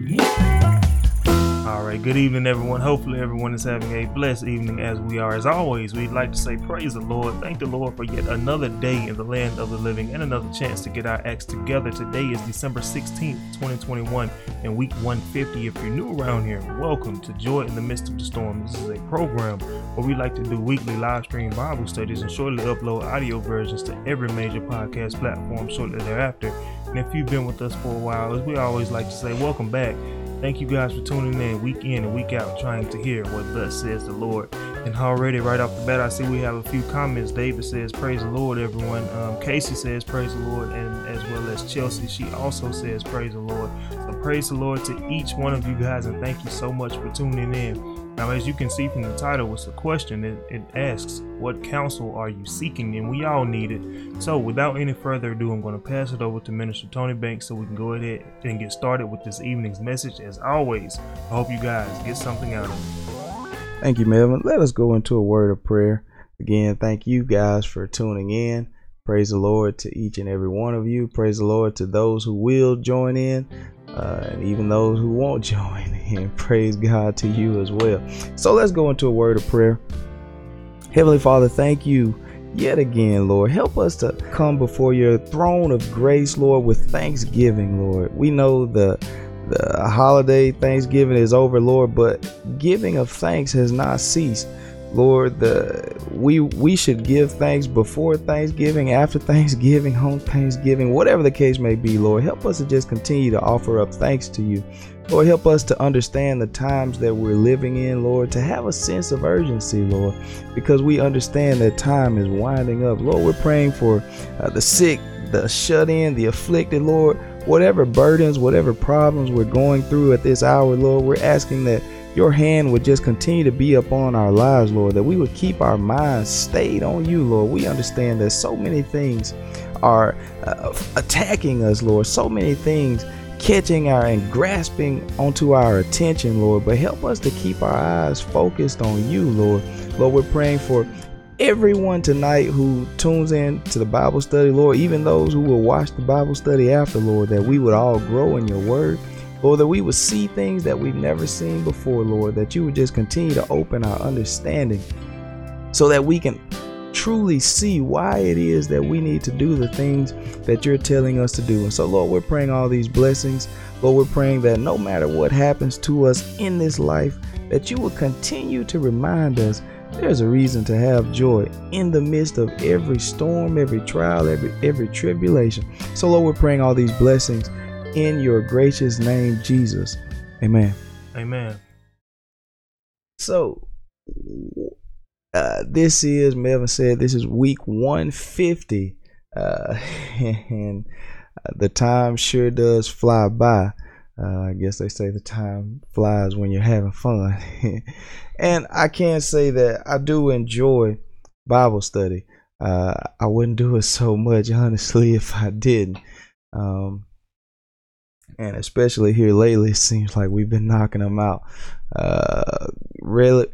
Mm-hmm. All right, good evening, everyone. Hopefully, everyone is having a blessed evening as we are. As always, we'd like to say praise the Lord. Thank the Lord for yet another day in the land of the living and another chance to get our acts together. Today is December 16th, 2021, and week 150. If you're new around here, welcome to Joy in the Midst of the Storm. This is a program where we like to do weekly live stream Bible studies and shortly upload audio versions to every major podcast platform shortly thereafter. And if you've been with us for a while, as we always like to say, welcome back. Thank you guys for tuning in week in and week out, trying to hear what thus says the Lord. And already, right off the bat, I see we have a few comments. David says, Praise the Lord, everyone. Um, Casey says, Praise the Lord. And as well as Chelsea, she also says, Praise the Lord. So, praise the Lord to each one of you guys, and thank you so much for tuning in. Now, as you can see from the title, it's a question. It, it asks, What counsel are you seeking? And we all need it. So, without any further ado, I'm going to pass it over to Minister Tony Banks so we can go ahead and get started with this evening's message. As always, I hope you guys get something out of it. Thank you, Melvin. Let us go into a word of prayer. Again, thank you guys for tuning in. Praise the Lord to each and every one of you. Praise the Lord to those who will join in uh, and even those who won't join And Praise God to you as well. So let's go into a word of prayer. Heavenly Father, thank you yet again, Lord. Help us to come before your throne of grace, Lord, with thanksgiving, Lord. We know the the holiday Thanksgiving is over, Lord, but giving of thanks has not ceased. Lord, the we we should give thanks before Thanksgiving, after Thanksgiving, on Thanksgiving, whatever the case may be, Lord. Help us to just continue to offer up thanks to you. Lord, help us to understand the times that we're living in, Lord, to have a sense of urgency, Lord, because we understand that time is winding up. Lord, we're praying for uh, the sick, the shut in, the afflicted, Lord, whatever burdens, whatever problems we're going through at this hour, Lord, we're asking that your hand would just continue to be upon our lives, Lord, that we would keep our minds stayed on you, Lord. We understand that so many things are uh, attacking us, Lord, so many things catching our and grasping onto our attention, Lord. But help us to keep our eyes focused on you, Lord. Lord, we're praying for everyone tonight who tunes in to the Bible study, Lord, even those who will watch the Bible study after, Lord, that we would all grow in your word. Lord, that we would see things that we've never seen before, Lord, that you would just continue to open our understanding so that we can truly see why it is that we need to do the things that you're telling us to do. And so, Lord, we're praying all these blessings. Lord, we're praying that no matter what happens to us in this life, that you will continue to remind us there's a reason to have joy in the midst of every storm, every trial, every every tribulation. So, Lord, we're praying all these blessings in your gracious name, Jesus. Amen. Amen. So, uh, this is, Melvin said, this is week 150. Uh, and the time sure does fly by. Uh, I guess they say the time flies when you're having fun. and I can say that I do enjoy Bible study. Uh, I wouldn't do it so much, honestly, if I didn't. Um, and especially here lately, it seems like we've been knocking them out uh, really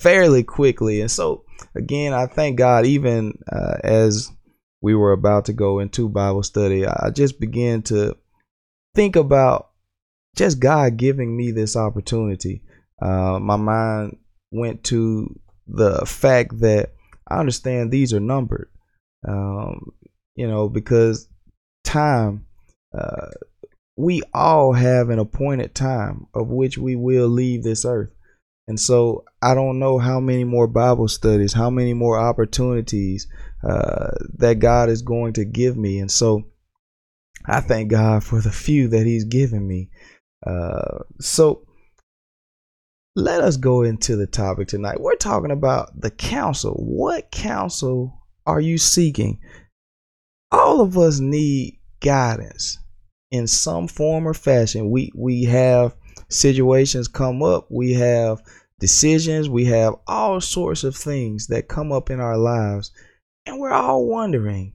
fairly quickly. And so, again, I thank God, even uh, as we were about to go into Bible study, I just began to think about just God giving me this opportunity. Uh, my mind went to the fact that I understand these are numbered, um, you know, because time. Uh, we all have an appointed time of which we will leave this earth. And so I don't know how many more Bible studies, how many more opportunities uh, that God is going to give me. And so I thank God for the few that He's given me. Uh, so let us go into the topic tonight. We're talking about the counsel. What counsel are you seeking? All of us need guidance in some form or fashion. We we have situations come up, we have decisions, we have all sorts of things that come up in our lives, and we're all wondering,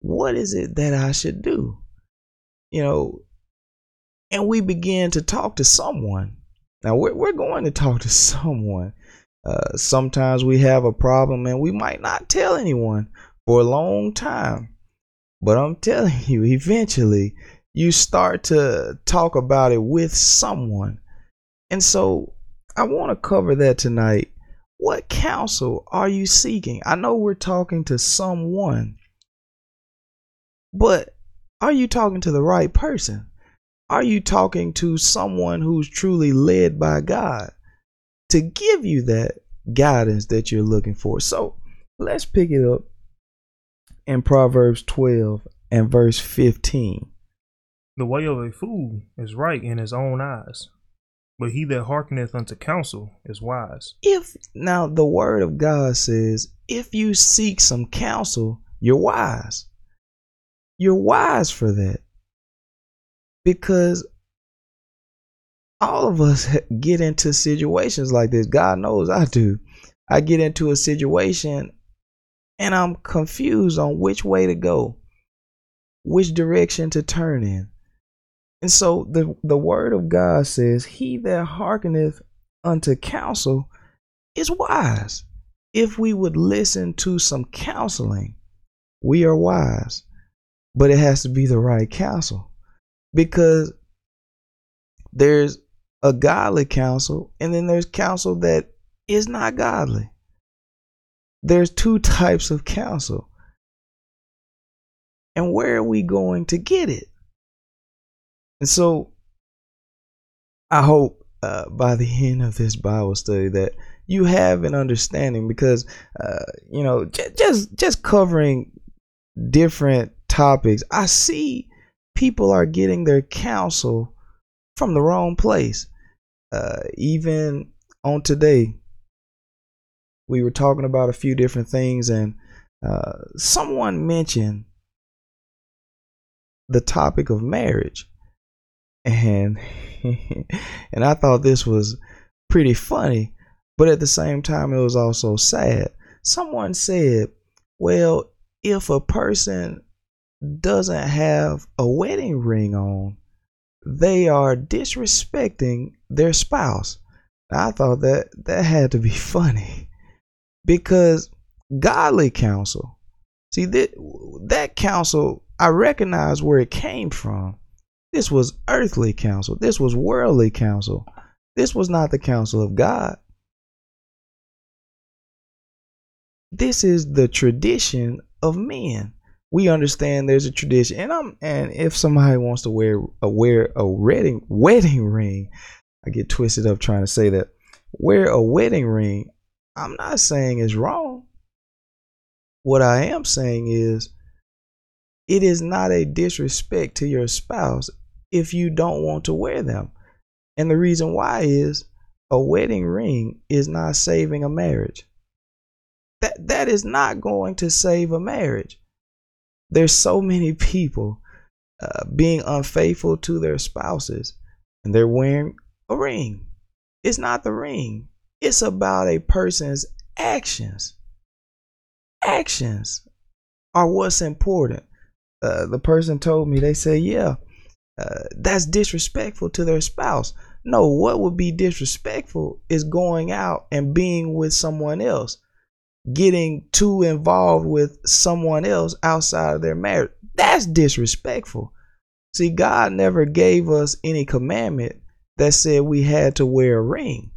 what is it that I should do? You know, and we begin to talk to someone. Now we're we're going to talk to someone. Uh, sometimes we have a problem and we might not tell anyone for a long time. But I'm telling you, eventually you start to talk about it with someone. And so I want to cover that tonight. What counsel are you seeking? I know we're talking to someone, but are you talking to the right person? Are you talking to someone who's truly led by God to give you that guidance that you're looking for? So let's pick it up in Proverbs 12 and verse 15. The way of a fool is right in his own eyes, but he that hearkeneth unto counsel is wise. If now the word of God says, if you seek some counsel, you're wise. You're wise for that. Because all of us get into situations like this. God knows I do. I get into a situation and I'm confused on which way to go, which direction to turn in. And so the, the word of God says, He that hearkeneth unto counsel is wise. If we would listen to some counseling, we are wise. But it has to be the right counsel. Because there's a godly counsel, and then there's counsel that is not godly. There's two types of counsel. And where are we going to get it? And so I hope uh, by the end of this Bible study that you have an understanding because uh, you know j- just just covering different topics I see people are getting their counsel from the wrong place. Uh, even on today we were talking about a few different things and uh, someone mentioned the topic of marriage and and I thought this was pretty funny, but at the same time it was also sad. Someone said, "Well, if a person doesn't have a wedding ring on, they are disrespecting their spouse." I thought that that had to be funny because godly counsel, see that that counsel, I recognize where it came from this was earthly counsel. This was worldly counsel. This was not the counsel of God. This is the tradition of men. We understand there's a tradition, and I'm and if somebody wants to wear a wear a wedding wedding ring, I get twisted up trying to say that wear a wedding ring. I'm not saying is wrong. What I am saying is it is not a disrespect to your spouse if you don't want to wear them. And the reason why is a wedding ring is not saving a marriage. That that is not going to save a marriage. There's so many people uh, being unfaithful to their spouses and they're wearing a ring. It's not the ring. It's about a person's actions. Actions are what's important. Uh, the person told me, they said, yeah, uh, that's disrespectful to their spouse. No, what would be disrespectful is going out and being with someone else, getting too involved with someone else outside of their marriage. That's disrespectful. See, God never gave us any commandment that said we had to wear a ring.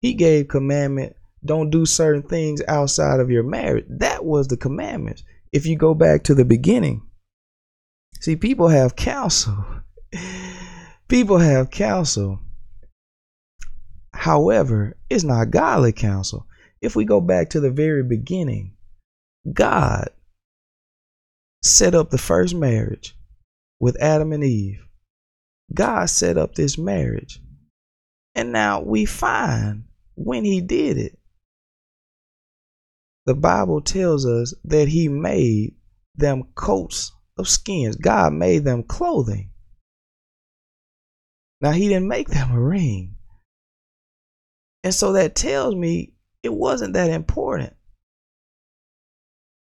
He gave commandment don't do certain things outside of your marriage. That was the commandments. If you go back to the beginning, see, people have counsel People have counsel. However, it's not godly counsel. If we go back to the very beginning, God set up the first marriage with Adam and Eve. God set up this marriage. And now we find when he did it, the Bible tells us that he made them coats of skins. God made them clothing. Now he didn't make them a ring. And so that tells me it wasn't that important.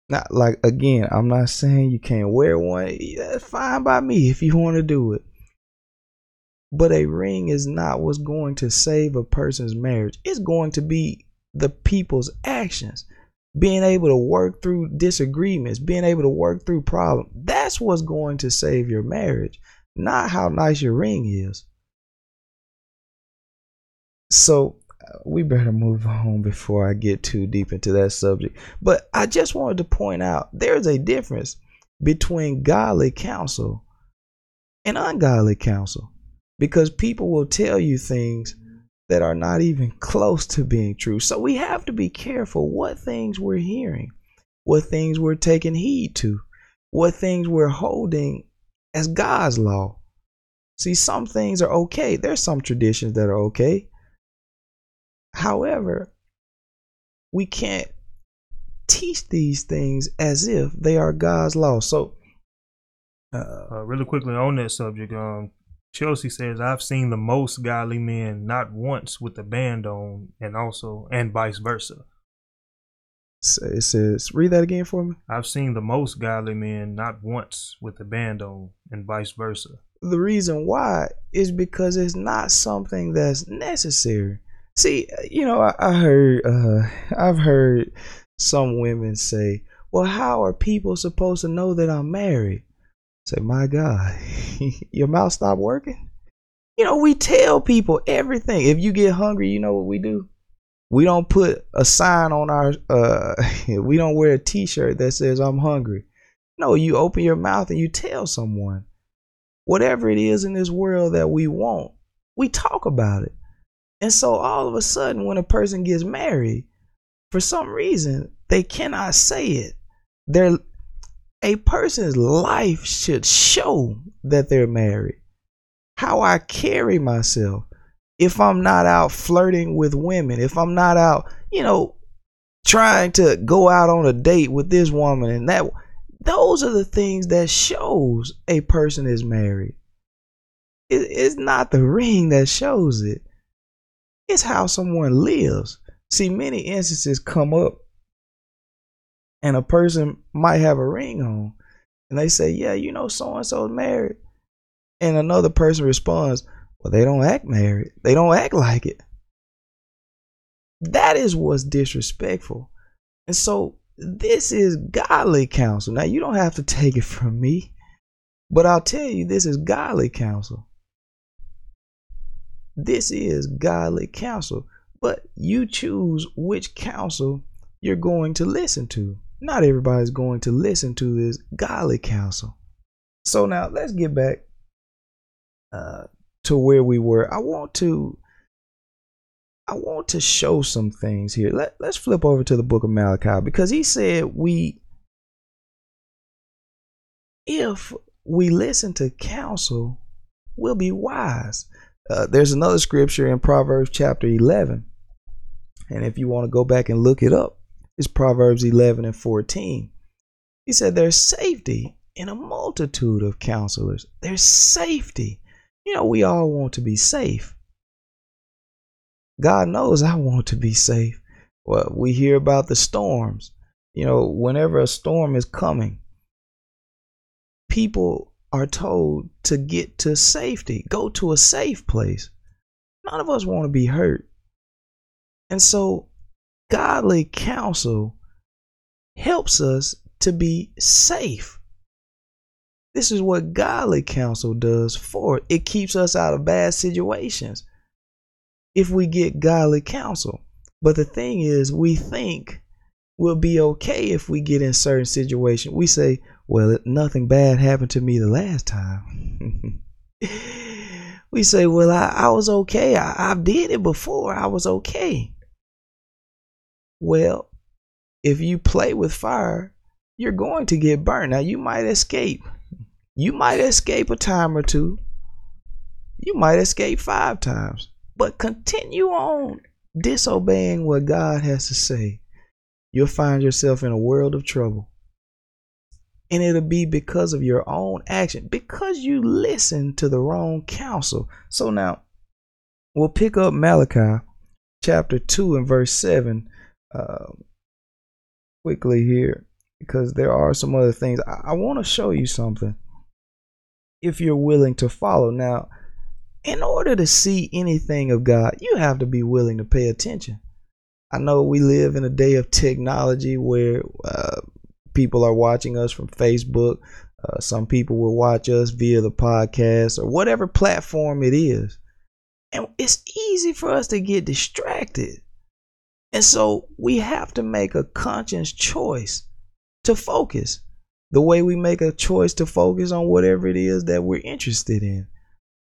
Not like again, I'm not saying you can't wear one. That's fine by me if you want to do it. But a ring is not what's going to save a person's marriage. It's going to be the people's actions. Being able to work through disagreements, being able to work through problems. That's what's going to save your marriage not how nice your ring is. So we better move on before I get too deep into that subject. But I just wanted to point out there's a difference between godly counsel and ungodly counsel because people will tell you things that are not even close to being true. So we have to be careful what things we're hearing, what things we're taking heed to, what things we're holding as God's law. See, some things are okay. There's some traditions that are okay. However, we can't teach these things as if they are God's law. So, uh, uh, really quickly on that subject, um, Chelsea says, "I've seen the most godly men not once with the band on, and also and vice versa." It says, "Read that again for me." I've seen the most godly men not once with the band on, and vice versa. The reason why is because it's not something that's necessary. See, you know, I, I heard, uh, I've heard some women say, "Well, how are people supposed to know that I'm married?" Say, my God, your mouth stopped working. You know, we tell people everything. If you get hungry, you know what we do? We don't put a sign on our. uh We don't wear a T-shirt that says "I'm hungry." No, you open your mouth and you tell someone whatever it is in this world that we want. We talk about it. And so all of a sudden, when a person gets married, for some reason, they cannot say it. They're a person's life should show that they're married. How I carry myself. If I'm not out flirting with women, if I'm not out, you know, trying to go out on a date with this woman and that those are the things that shows a person is married. It, it's not the ring that shows it. It's how someone lives. See, many instances come up, and a person might have a ring on, and they say, "Yeah, you know, so and so is married," and another person responds, "Well, they don't act married. They don't act like it." That is what's disrespectful, and so this is godly counsel. Now, you don't have to take it from me, but I'll tell you, this is godly counsel. This is godly counsel, but you choose which counsel you're going to listen to. Not everybody's going to listen to this godly counsel. So now let's get back uh, to where we were. I want to I want to show some things here. Let, let's flip over to the book of Malachi because he said we if we listen to counsel, we'll be wise. Uh, there's another scripture in Proverbs chapter 11. And if you want to go back and look it up, it's Proverbs 11 and 14. He said, There's safety in a multitude of counselors. There's safety. You know, we all want to be safe. God knows I want to be safe. Well, we hear about the storms. You know, whenever a storm is coming, people are told to get to safety, go to a safe place. None of us want to be hurt. And so, godly counsel helps us to be safe. This is what godly counsel does for it. It keeps us out of bad situations if we get godly counsel. But the thing is, we think we'll be okay if we get in certain situations. We say, well, nothing bad happened to me the last time. we say, well, I, I was okay. I, I did it before. I was okay. Well, if you play with fire, you're going to get burned. Now, you might escape. You might escape a time or two. You might escape five times. But continue on disobeying what God has to say. You'll find yourself in a world of trouble. And it'll be because of your own action, because you listen to the wrong counsel. So now we'll pick up Malachi chapter 2 and verse 7 uh, quickly here, because there are some other things. I, I want to show you something if you're willing to follow. Now, in order to see anything of God, you have to be willing to pay attention. I know we live in a day of technology where uh, people are watching us from Facebook, Uh, some people will watch us via the podcast or whatever platform it is. And it's easy for us to get distracted. And so we have to make a conscious choice to focus the way we make a choice to focus on whatever it is that we're interested in.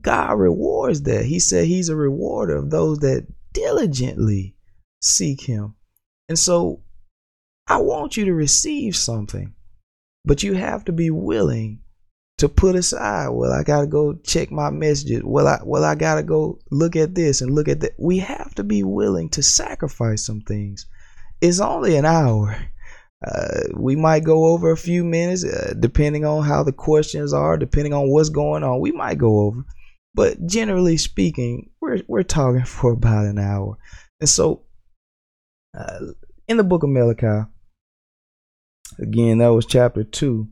God rewards that. He said he's a rewarder of those that diligently seek him. And so I want you to receive something, but you have to be willing to put aside, well, I gotta go check my messages. Well, I well, I gotta go look at this and look at that. We have to be willing to sacrifice some things. It's only an hour. Uh, we might go over a few minutes, uh, depending on how the questions are, depending on what's going on. We might go over, but generally speaking, we're we're talking for about an hour. And so, uh, in the book of Malachi, again, that was chapter two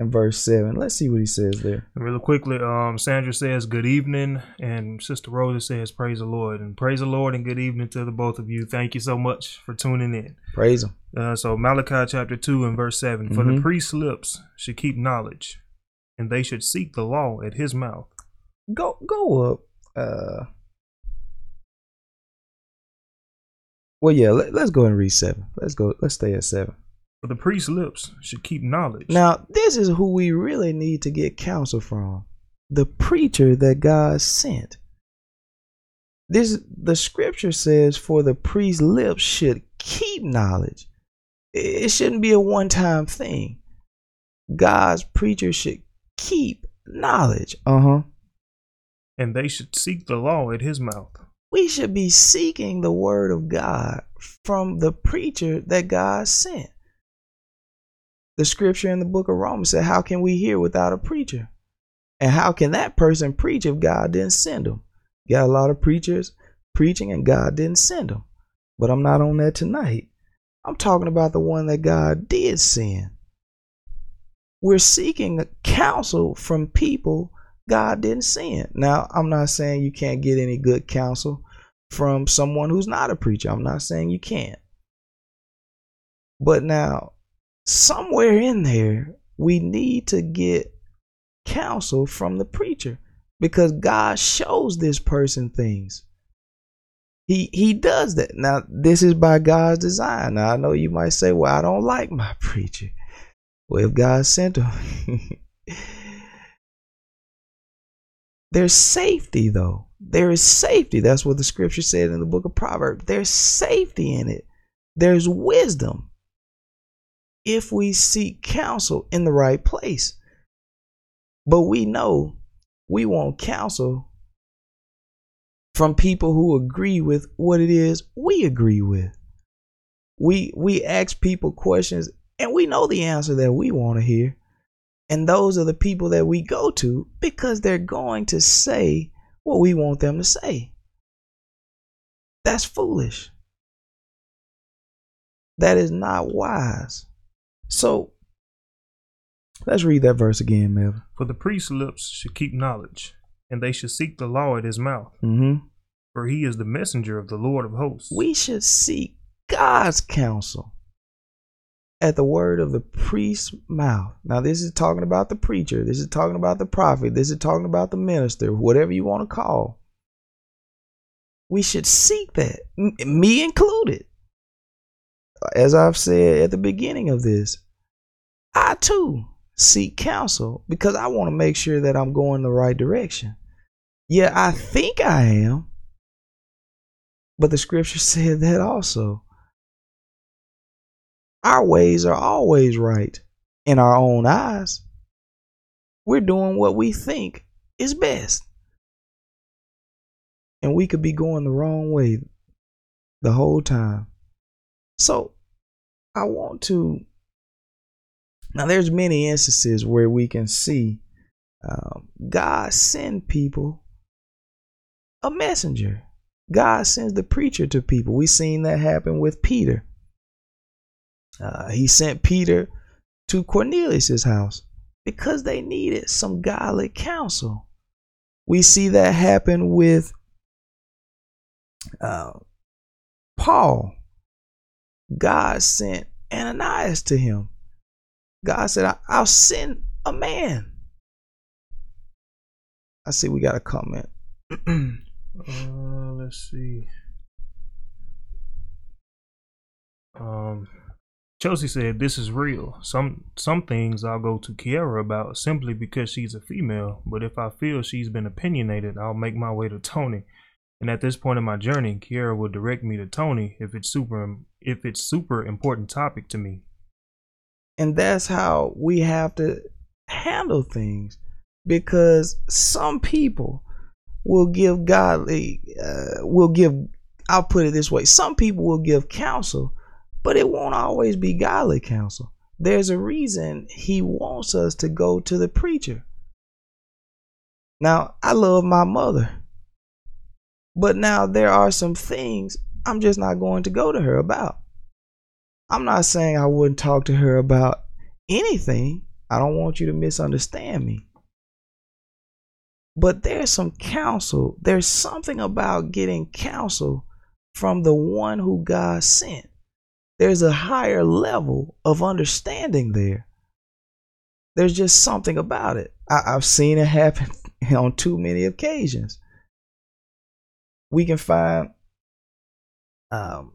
and verse 7. Let's see what he says there. Really quickly, um, Sandra says, Good evening. And Sister Rosa says, Praise the Lord. And praise the Lord and good evening to the both of you. Thank you so much for tuning in. Praise him. Uh, so, Malachi chapter 2 and verse 7 For Mhm. the priest's lips should keep knowledge, and they should seek the law at his mouth. Go go up. Uh Well, yeah, let, let's go and read 7. Let's go. Let's stay at 7. For the priest's lips should keep knowledge. Now, this is who we really need to get counsel from. The preacher that God sent. This the scripture says for the priest's lips should keep knowledge. It shouldn't be a one-time thing. God's preacher should keep knowledge. Uh-huh. and they should seek the law at his mouth. We should be seeking the word of God from the preacher that God sent. The scripture in the book of Romans said, How can we hear without a preacher? And how can that person preach if God didn't send them? Got a lot of preachers preaching and God didn't send them. But I'm not on that tonight. I'm talking about the one that God did send. We're seeking counsel from people God didn't send. Now, I'm not saying you can't get any good counsel from someone who's not a preacher. I'm not saying you can't. But now, somewhere in there, we need to get counsel from the preacher because God shows this person things. He he does that. Now, this is by God's design. Now, I know you might say, "Well, I don't like my preacher." Well, if God sent him, there's safety though. There is safety. That's what the scripture said in the book of Proverbs. There's safety in it. There's wisdom if we seek counsel in the right place. But we know we want counsel from people who agree with what it is we agree with. We we ask people questions and we know the answer that we want to hear. And those are the people that we go to because they're going to say what we want them to say. That's foolish. That is not wise. So let's read that verse again, Melvin. For the priest's lips should keep knowledge, and they should seek the law at his mouth. Mm-hmm. For he is the messenger of the Lord of hosts. We should seek God's counsel at the word of the priest's mouth. Now, this is talking about the preacher. This is talking about the prophet. This is talking about the minister, whatever you want to call. We should seek that, me included. As I've said at the beginning of this, I too seek counsel because I want to make sure that I'm going the right direction. Yeah, I think I am, but the scripture said that also. Our ways are always right in our own eyes. We're doing what we think is best. And we could be going the wrong way the whole time. So I want to now there's many instances where we can see um, God send people a messenger. God sends the preacher to people. We've seen that happen with Peter. Uh, he sent Peter to Cornelius's house because they needed some godly counsel. We see that happen with uh, Paul. God sent Ananias to him. God said, "I- I'll send a man. I see we got a comment. uh, let's see. Um, Chelsea said, "This is real. Some some things I'll go to Kiera about simply because she's a female. But if I feel she's been opinionated, I'll make my way to Tony. And at this point in my journey, Kiera will direct me to Tony if it's super if it's super important topic to me. And that's how we have to handle things because some people will give godly uh, will give I'll put it this way some people will give counsel but it won't always be godly counsel. There's a reason he wants us to go to the preacher. Now I love my mother but now there are some things I'm just not going to go to her about I'm not saying I wouldn't talk to her about anything I don't want you to misunderstand me. But there's some counsel. There's something about getting counsel from the one who God sent. There's a higher level of understanding there. There's just something about it. I, have seen it happen on too many occasions. We can find um,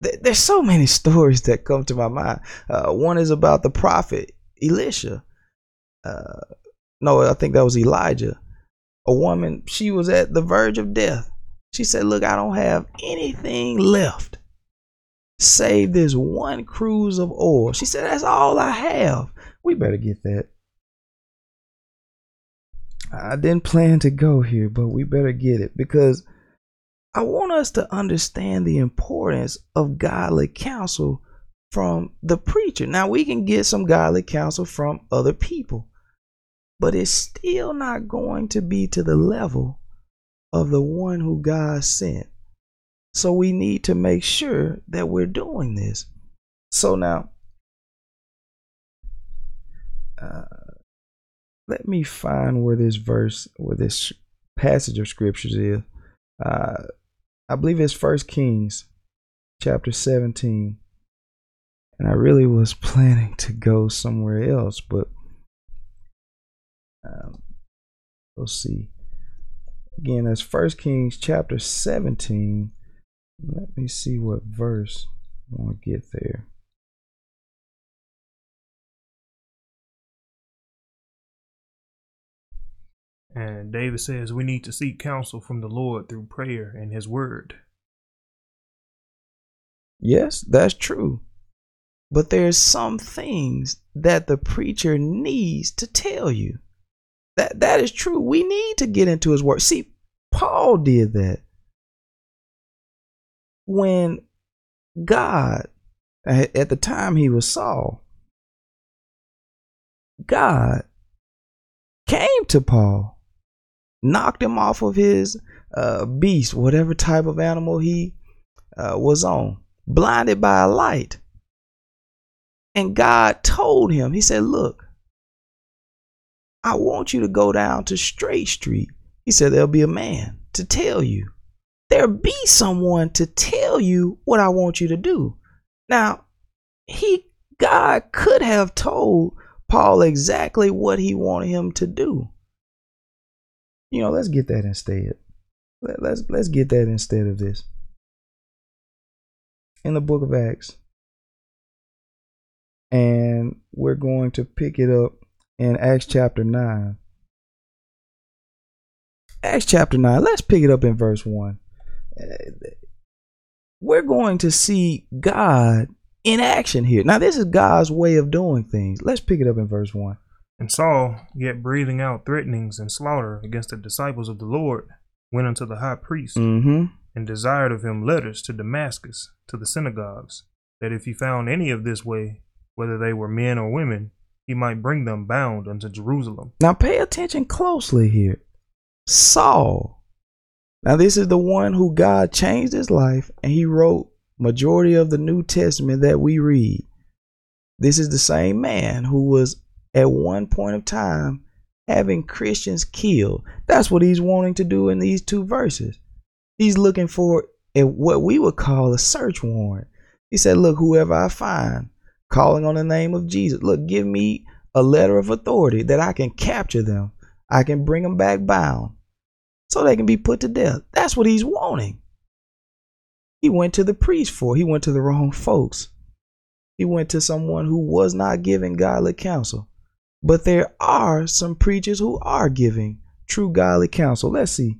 there's so many stories that come to my mind. Uh, one is about the prophet Elisha. Uh, no, I think that was Elijah. A woman, she was at the verge of death. She said, Look, I don't have anything left save this one cruse of oil. She said, That's all I have. We better get that. I didn't plan to go here, but we better get it because I want us to understand the importance of godly counsel from the preacher. Now, we can get some godly counsel from other people, but it's still not going to be to the level of the one who God sent. So, we need to make sure that we're doing this. So, now, uh, let me find where this verse, where this passage of scriptures is. Uh, I believe it's First Kings chapter 17. And I really was planning to go somewhere else, but um, we'll see. Again, that's First Kings chapter 17. Let me see what verse I want to get there. And David says we need to seek counsel from the Lord through prayer and his word. Yes, that's true. But there's some things that the preacher needs to tell you. That that is true. We need to get into his word. See, Paul did that. When God at the time he was Saul, God came to Paul knocked him off of his uh, beast, whatever type of animal he uh, was on, blinded by a light. And God told him, He said, Look, I want you to go down to Straight Street. He said, There'll be a man to tell you. There'll be someone to tell you what I want you to do. Now, he, God could have told Paul exactly what he wanted him to do. You know, let's get that instead. Let, let's let's get that instead of this. In the book of Acts. And we're going to pick it up in Acts chapter 9. Acts chapter 9. Let's pick it up in verse 1. We're going to see God in action here. Now, this is God's way of doing things. Let's pick it up in verse 1. And Saul, yet breathing out threatenings and slaughter against the disciples of the Lord, went unto the high priest mm-hmm. and desired of him letters to Damascus, to the synagogues, that if he found any of this way, whether they were men or women, he might bring them bound unto Jerusalem. Now pay attention closely here. Saul. Now this is the one who God changed his life and he wrote majority of the New Testament that we read. This is the same man who was at one point of time having Christians killed. That's what he's wanting to do in these two verses. He's looking for what we would call a search warrant. He said, Look, whoever I find calling on the name of Jesus, look, give me a letter of authority that I can capture them. I can bring them back bound so they can be put to death. That's what he's wanting. He went to the priest for. He went to the wrong folks. He went to someone who was not giving godly counsel. But there are some preachers who are giving true godly counsel. Let's see.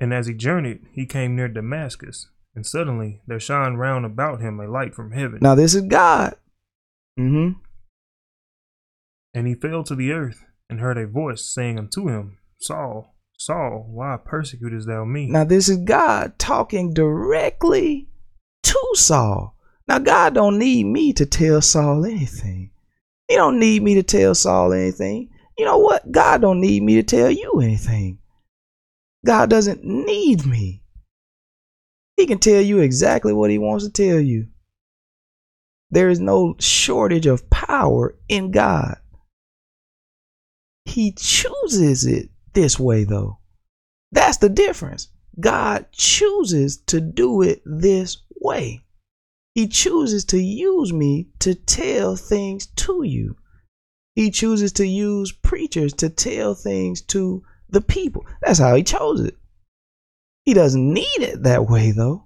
And as he journeyed, he came near Damascus, and suddenly there shined round about him a light from heaven. Now this is God. Mm-hmm. And he fell to the earth, and heard a voice saying unto him, Saul, Saul, why persecutest thou me? Now this is God talking directly to Saul. Now God don't need me to tell Saul anything. He don't need me to tell Saul anything. You know what? God don't need me to tell you anything. God doesn't need me. He can tell you exactly what he wants to tell you. There is no shortage of power in God. He chooses it this way, though. That's the difference. God chooses to do it this way. He chooses to use me to tell things to you. He chooses to use preachers to tell things to the people. That's how he chose it. He doesn't need it that way though,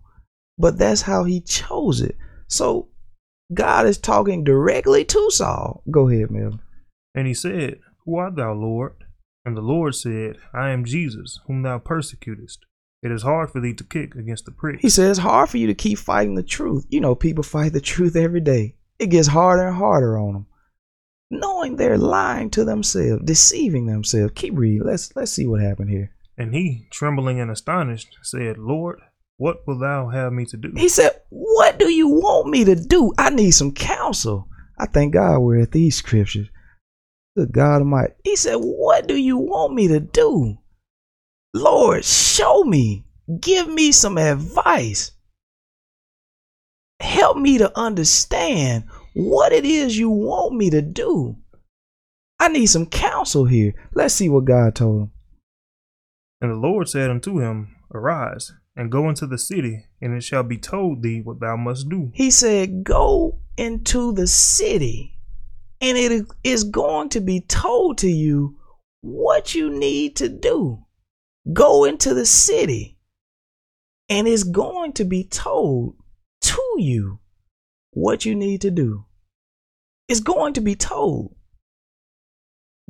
but that's how he chose it. So God is talking directly to Saul. Go ahead, Mel. And he said, Who art thou, Lord? And the Lord said, I am Jesus, whom thou persecutest. It is hard for thee to kick against the prick. He says it's hard for you to keep fighting the truth. You know, people fight the truth every day. It gets harder and harder on them knowing they're lying to themselves, deceiving themselves. Keep reading. Let's let's see what happened here. And he, trembling and astonished, said, Lord, what wilt thou have me to do? He said, What do you want me to do? I need some counsel. I thank God we're at these scriptures. Good God Almighty. He said, What do you want me to do? Lord, show me. Give me some advice. Help me to understand what it is you want me to do. I need some counsel here. Let's see what God told him. And the Lord said unto him, Arise and go into the city, and it shall be told thee what thou must do. He said, Go into the city, and it is going to be told to you what you need to do. Go into the city, and it's going to be told to you what you need to do is going to be told.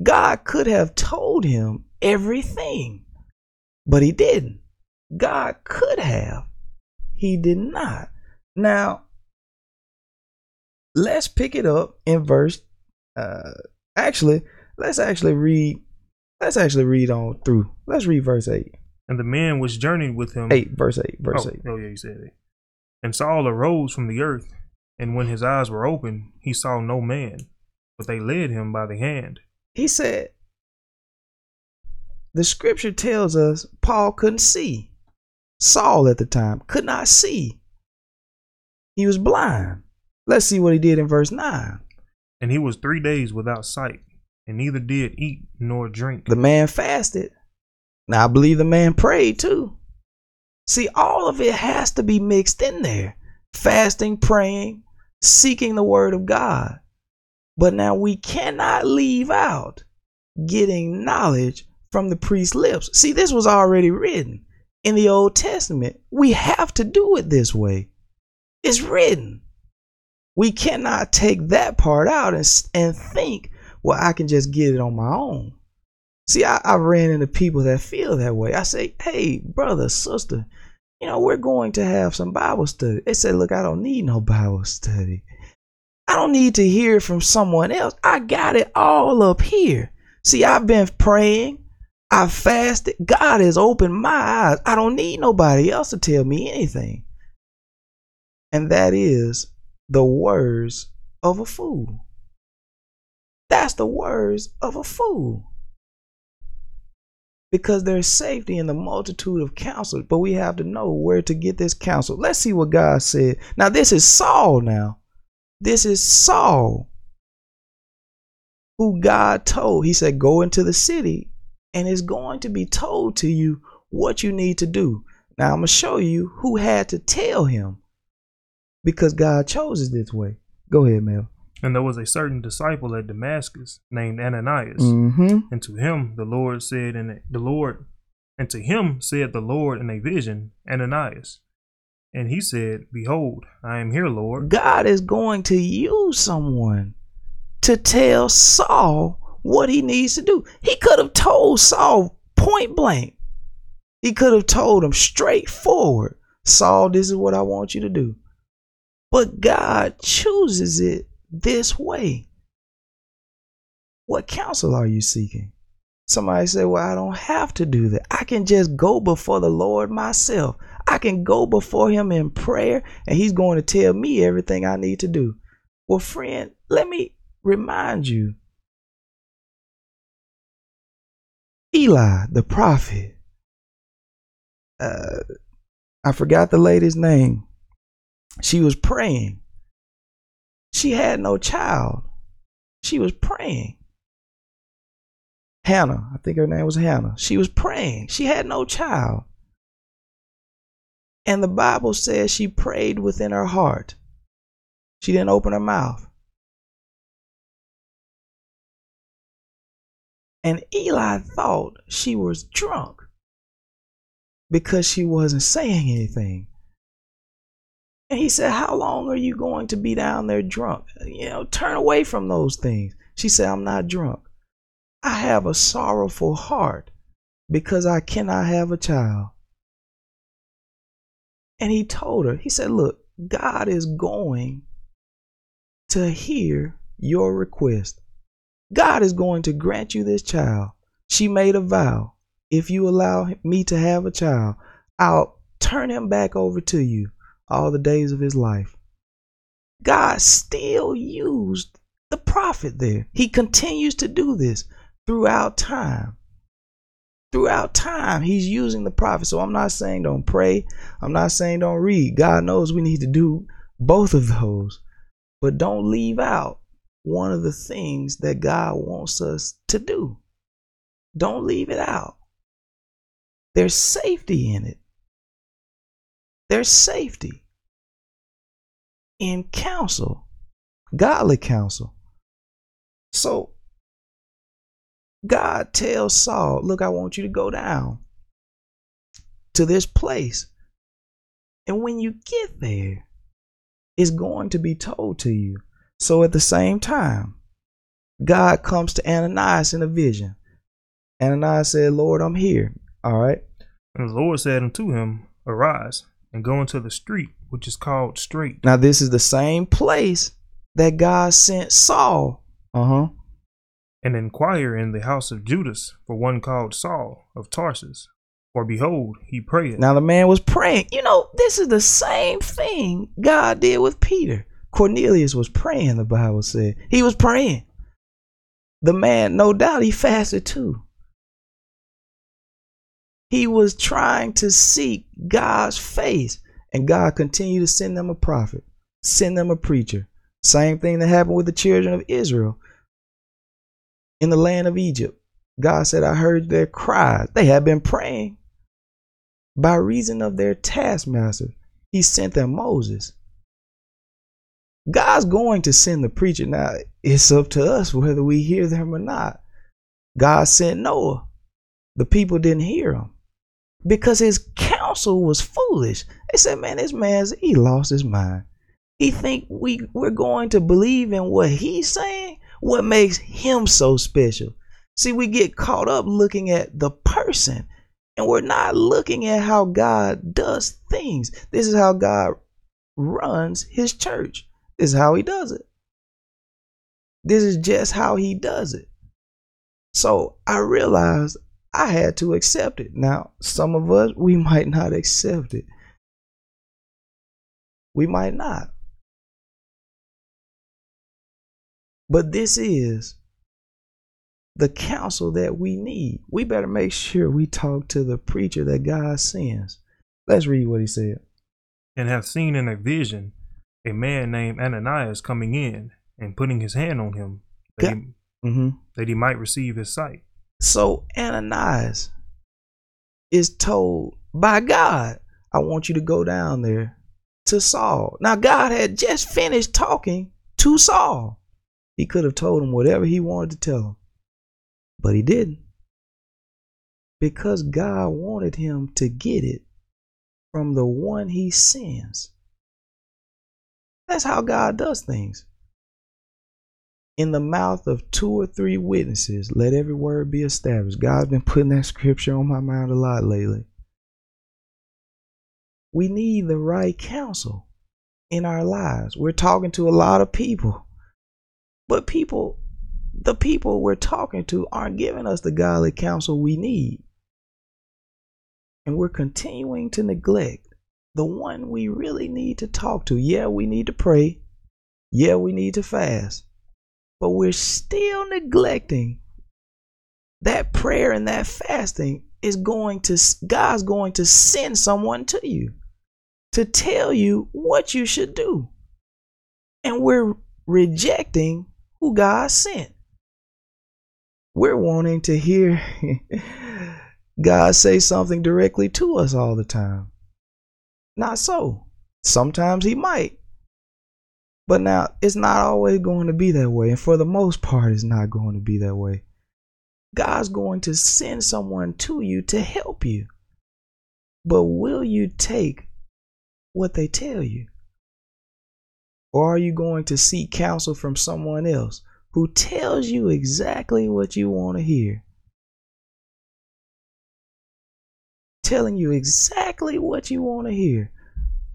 God could have told him everything, but he didn't. God could have. He did not. Now, let's pick it up in verse uh actually, let's actually read let's actually read on through. Let's read verse 8. And the man which journeyed with him 8 verse 8 verse oh, 8. Oh yeah, he said it. And Saul arose from the earth and when his eyes were open, he saw no man, but they led him by the hand. He said, The scripture tells us Paul couldn't see. Saul at the time could not see. He was blind. Let's see what he did in verse 9. And he was three days without sight, and neither did eat nor drink. The man fasted. Now I believe the man prayed too. See, all of it has to be mixed in there fasting, praying, seeking the word of God. But now we cannot leave out getting knowledge from the priest's lips. See, this was already written in the Old Testament. We have to do it this way. It's written. We cannot take that part out and, and think, well, I can just get it on my own. See, I, I ran into people that feel that way. I say, hey, brother, sister, you know, we're going to have some Bible study. They say, look, I don't need no Bible study. I don't need to hear from someone else. I got it all up here. See, I've been praying. I've fasted. God has opened my eyes. I don't need nobody else to tell me anything. And that is the words of a fool. That's the words of a fool because there's safety in the multitude of counsel, but we have to know where to get this counsel. Let's see what God said. Now, this is Saul now. This is Saul who God told. He said, Go into the city, and it's going to be told to you what you need to do. Now, I'm going to show you who had to tell him because God chose it this way. Go ahead, Mel. And there was a certain disciple at Damascus named Ananias, Mm-hmm. and to him the Lord said, and the Lord, and to him said the Lord in a vision, Ananias. And he said, Behold, I am here, Lord. God is going to use someone to tell Saul what he needs to do. He could have told Saul point blank. He could have told him straightforward, Saul, this is what I want you to do. But God chooses it this way. What counsel are you seeking? Somebody say, Well, I don't have to do that. I can just go before the Lord myself. I can go before Him in prayer, and He's going to tell me everything I need to do. Well, friend, let me remind you Eli, the prophet, uh, I forgot the lady's name. She was praying. She had no child. She was praying. Hannah, I think her name was Hannah. She was praying. She had no child. And the Bible says she prayed within her heart. She didn't open her mouth. And Eli thought she was drunk because she wasn't saying anything. And he said, How long are you going to be down there drunk? You know, turn away from those things. She said, I'm not drunk. I have a sorrowful heart because I cannot have a child. And he told her, He said, Look, God is going to hear your request. God is going to grant you this child. She made a vow. If you allow me to have a child, I'll turn him back over to you all the days of his life. God still used the prophet there. He continues to do this throughout time. Throughout time, he's using the prophet. So I'm not saying don't pray. I'm not saying don't read. God knows we need to do both of those. But don't leave out one of the things that God wants us to do. Don't leave it out. There's safety in it. There's safety in counsel, godly counsel. So God tells Saul, Look, I want you to go down to this place. And when you get there, it's going to be told to you. So at the same time, God comes to Ananias in a vision. Ananias said, Lord, I'm here. All right. And the Lord said unto him, Arise and go into the street which is called Straight, Now, this is the same place that God sent Saul. Uh huh. and inquire in the house of Judas for one called Saul of Tarsus. For behold, he prayeth. Now, the man was praying. You know, this is the same thing God did with Peter. Cornelius was praying, the Bible said. He was praying. The man, no doubt, he fasted too. He was trying to seek God's face, and God continued to send them a prophet, send them a preacher. Same thing that happened with the children of Israel in the land of Egypt. God said, I heard their cries. They had been praying. By reason of their taskmaster, he sent them Moses. God's going to send the preacher. Now, it's up to us whether we hear them or not. God sent Noah. The people didn't hear him because his counsel was foolish. They said, man, this man's, he lost his mind. He think we, we're going to believe in what he's saying, what makes him so special. See, we get caught up looking at the person and we're not looking at how God does things. This is how God runs his church. This is how he does it. This is just how he does it. So I realized I had to accept it. Now, some of us, we might not accept it. We might not. But this is the counsel that we need. We better make sure we talk to the preacher that God sends. Let's read what he said. and have seen in a vision a man named Ananias coming in and putting his hand on him that, he, Mm-hmm. that he might receive his sight. So Ananias is told by God, I want you to go down there to Saul. Now, God had just finished talking to Saul. He could have told him whatever he wanted to tell him, but he didn't. Because God wanted him to get it from the one he sends. That's how God does things. In the mouth of two or three witnesses, let every word be established. God's been putting that scripture on my mind a lot lately. We need the right counsel in our lives. We're talking to a lot of people, but people, the people we're talking to, aren't giving us the godly counsel we need. And we're continuing to neglect the one we really need to talk to. Yeah, we need to pray. Yeah, we need to fast. But we're still neglecting that prayer and that fasting is going to, God's going to send someone to you to tell you what you should do. And we're rejecting who God sent. We're wanting to hear God say something directly to us all the time. Not so. Sometimes He might. But now, it's not always going to be that way. And for the most part, it's not going to be that way. God's going to send someone to you to help you. But will you take what they tell you? Or are you going to seek counsel from someone else who tells you exactly what you want to hear? Telling you exactly what you want to hear.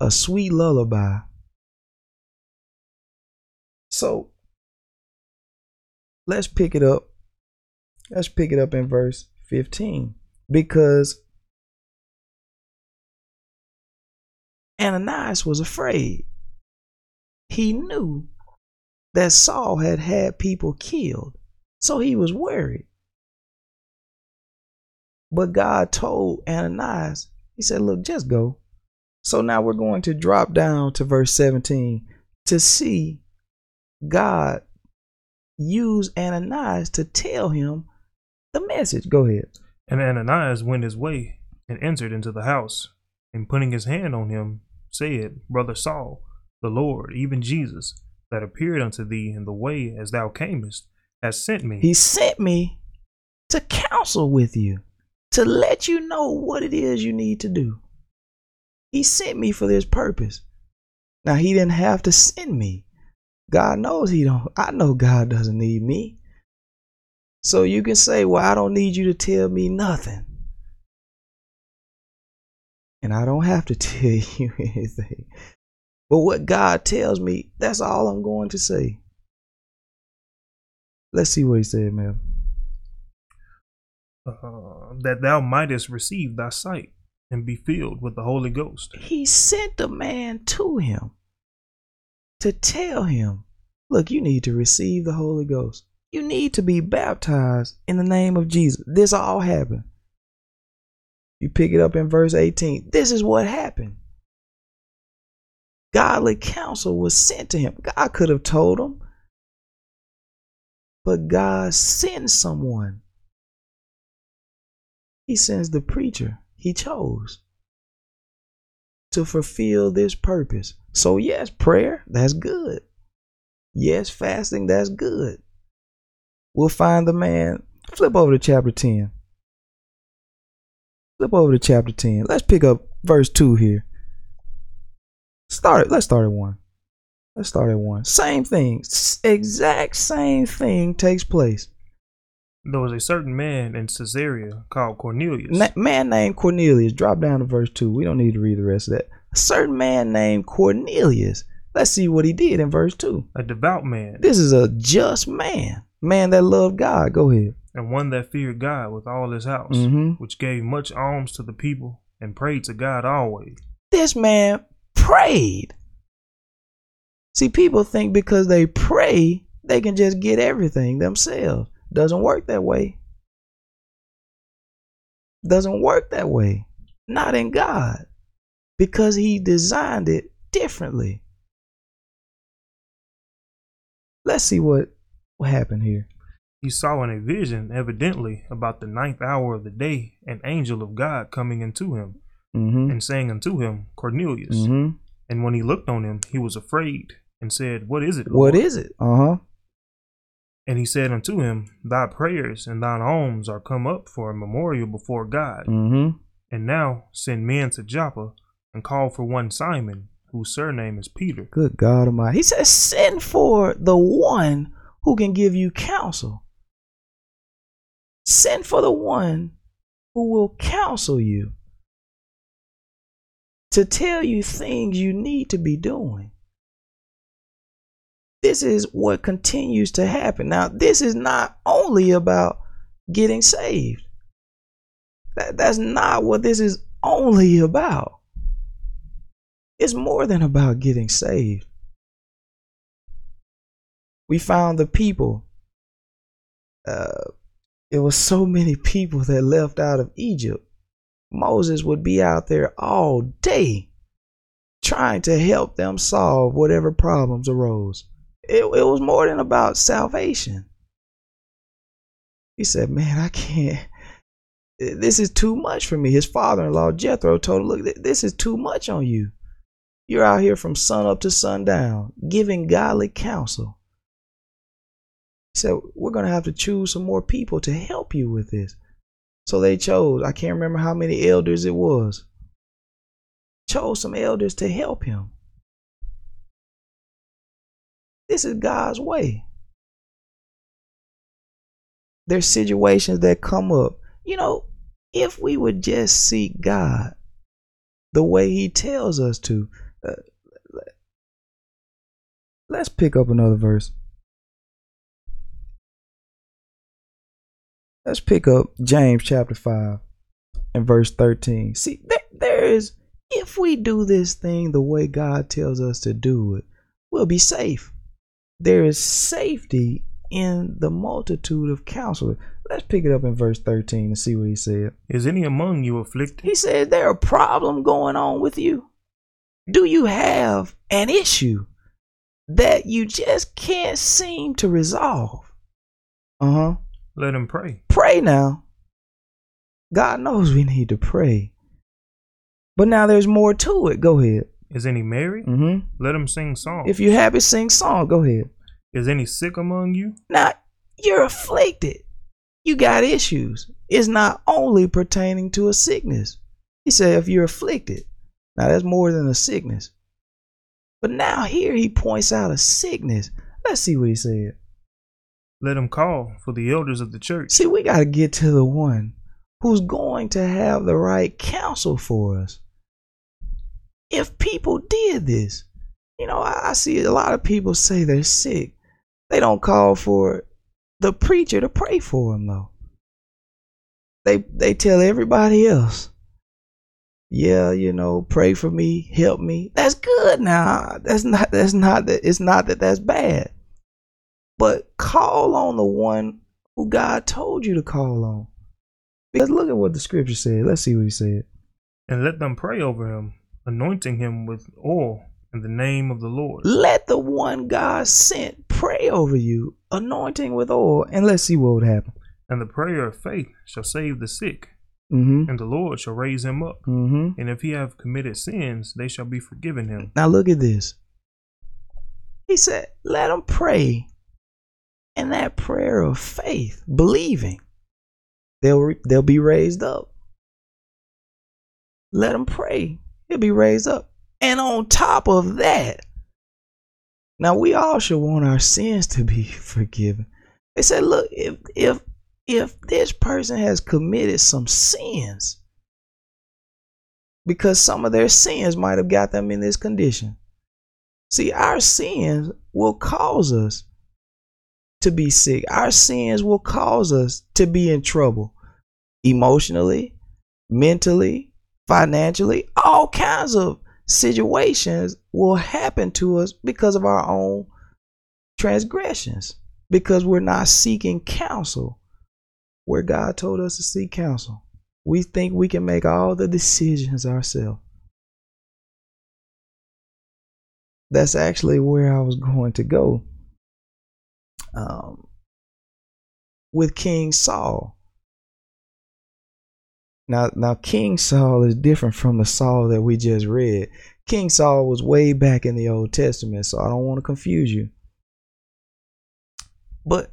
A sweet lullaby. So let's pick it up. Let's pick it up in verse 15. Because Ananias was afraid. He knew that Saul had had people killed, so he was worried. But God told Ananias, He said, Look, just go. So now we're going to drop down to verse 17 to see God used Ananias to tell him the message. Go ahead. And Ananias went his way and entered into the house, and putting his hand on him, said, Brother Saul, the Lord, even Jesus, that appeared unto thee in the way as thou camest, has sent me. He sent me to counsel with you, to let you know what it is you need to do. He sent me for this purpose. Now he didn't have to send me. God knows he don't I know God doesn't need me. So you can say, "Well, I don't need you to tell me nothing." And I don't have to tell you anything. But what God tells me, that's all I'm going to say. Let's see what he said, man. Uh, that thou mightest receive thy sight and be filled with the Holy Ghost. He sent a man to him to tell him, look, you need to receive the Holy Ghost. You need to be baptized in the name of Jesus. This all happened. You pick it up in verse 18. This is what happened. Godly counsel was sent to him. God could have told him, but God sends someone. He sends the preacher he chose to fulfill this purpose. So, yes, prayer, that's good. Yes, fasting, that's good. We'll find the man. Flip over to chapter 10. Flip over to chapter 10. Let's pick up verse 2 here. Start it. Let's start at 1. Let's start at 1. Same thing. Exact same thing takes place. There was a certain man in Caesarea called Cornelius. Na- man named Cornelius. Drop down to verse 2. We don't need to read the rest of that. A certain man named Cornelius. Let's see what he did in verse 2. A devout man. This is a just man. Man that loved God. Go ahead. And one that feared God with all his house, mm-hmm. which gave much alms to the people and prayed to God always. This man prayed. See, people think because they pray, they can just get everything themselves. Doesn't work that way. Doesn't work that way. Not in God. Because He designed it differently. Let's see what, what happened here. He saw in a vision, evidently, about the ninth hour of the day, an angel of God coming into him mm-hmm. and saying unto him, Cornelius. Mm-hmm. And when he looked on him, he was afraid and said, What is it? Lord? What is it? Uh huh. And he said unto him, Thy prayers and thine alms are come up for a memorial before God. Mm-hmm. And now send men to Joppa and call for one Simon, whose surname is Peter. Good God Almighty. He says, send for the one who can give you counsel. Send for the one who will counsel you to tell you things you need to be doing. This is what continues to happen. Now, this is not only about getting saved. That, that's not what this is only about. It's more than about getting saved. We found the people. Uh, it was so many people that left out of Egypt. Moses would be out there all day trying to help them solve whatever problems arose. It, it was more than about salvation. He said, Man, I can't. This is too much for me. His father in law, Jethro, told him, Look, this is too much on you. You're out here from sun up to sundown giving godly counsel. He said, We're going to have to choose some more people to help you with this. So they chose, I can't remember how many elders it was, chose some elders to help him. This is God's way. There's situations that come up. You know, if we would just seek God the way He tells us to, uh, let's pick up another verse. Let's pick up James chapter 5 and verse 13. See, there, there is, if we do this thing the way God tells us to do it, we'll be safe there is safety in the multitude of counselors. Let's pick it up in verse 13 and see what he said. Is any among you afflicted? He said, There a problem going on with you? Do you have an issue that you just can't seem to resolve? Uh huh. Let him pray. Pray now. God knows we need to pray. But now there's more to it. Go ahead. Is any married? Mm-hmm. Let him sing song. If you're happy, sing song. Go ahead. Is any sick among you? Now, you're afflicted. You got issues. It's not only pertaining to a sickness. He said, if you're afflicted, now that's more than a sickness. But now here he points out a sickness. Let's see what he said. Let him call for the elders of the church. See, we got to get to the one who's going to have the right counsel for us if people did this. You know, I, I see a lot of people say they're sick. They don't call for the preacher to pray for them though. They they tell everybody else, yeah, you know, pray for me, help me. That's good now. That's not that's not that it's not that that's bad. But call on the one who God told you to call on. Because look at what the scripture said. Let's see what he said. And let them pray over him anointing him with oil in the name of the Lord. Let the one God sent pray over you, anointing with oil, and let's see what would happen. And the prayer of faith shall save the sick, mm-hmm. and the Lord shall raise him up. Mm-hmm. And if he have committed sins, they shall be forgiven him. Now look at this. He said, "Let him pray." And that prayer of faith, believing, they'll they'll be raised up. Let them pray he'll be raised up. And on top of that, now we all should want our sins to be forgiven. They said, look, if if if this person has committed some sins, because some of their sins might have got them in this condition. See, our sins will cause us to be sick. Our sins will cause us to be in trouble emotionally, mentally, financially, all kinds of situations will happen to us because of our own transgressions, because we're not seeking counsel where God told us to seek counsel. We think we can make all the decisions ourselves. That's actually where I was going to go um, with King Saul. Now, now King Saul is different from the Saul that we just read. King Saul was way back in the Old Testament, so I don't want to confuse you. But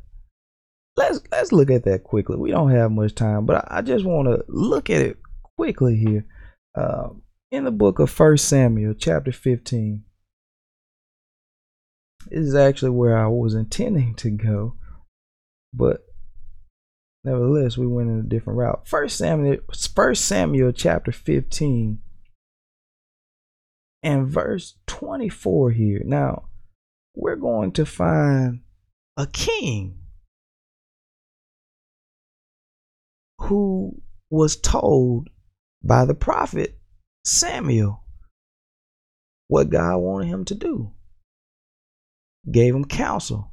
let's let's look at that quickly. We don't have much time, but I, I just want to look at it quickly here. Um, in the book of First Samuel, chapter 15. This is actually where I was intending to go, but nevertheless, we went in a different route. First Samuel, First Samuel, chapter 15, and verse 24 here. Now, we're going to find a king who was told by the prophet Samuel what God wanted him to do. Gave him counsel.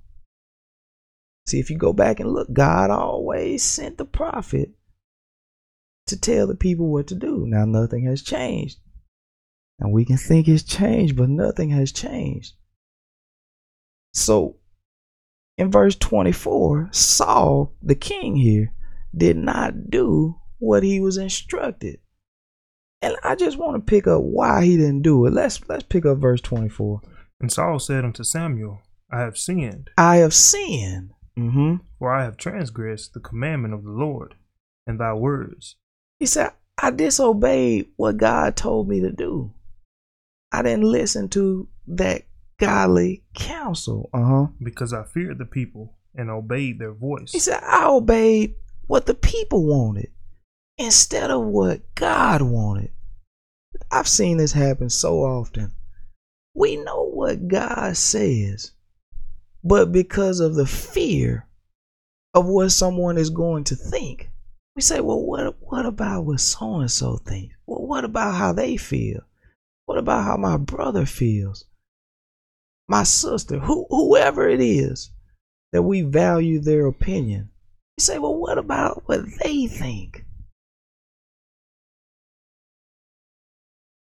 See, if you go back and look, God always sent the prophet to tell the people what to do. Now, nothing has changed. And we can think it's changed, but nothing has changed. So, in verse 24, Saul, the king here, did not do what he was instructed. And I just want to pick up why he didn't do it. Let's let's pick up verse 24. And Saul said unto Samuel, I have sinned. I have sinned. Mm-hmm. For I have transgressed the commandment of the Lord and thy words. He said, I disobeyed what God told me to do. I didn't listen to that godly counsel. Uh huh. Because I feared the people and obeyed their voice. He said, I obeyed what the people wanted instead of what God wanted. I've seen this happen so often. We know what God says, but because of the fear of what someone is going to think, we say, well, what, what about what so and so thinks? Well, what about how they feel? What about how my brother feels? My sister, who, whoever it is that we value their opinion. We say, well, what about what they think?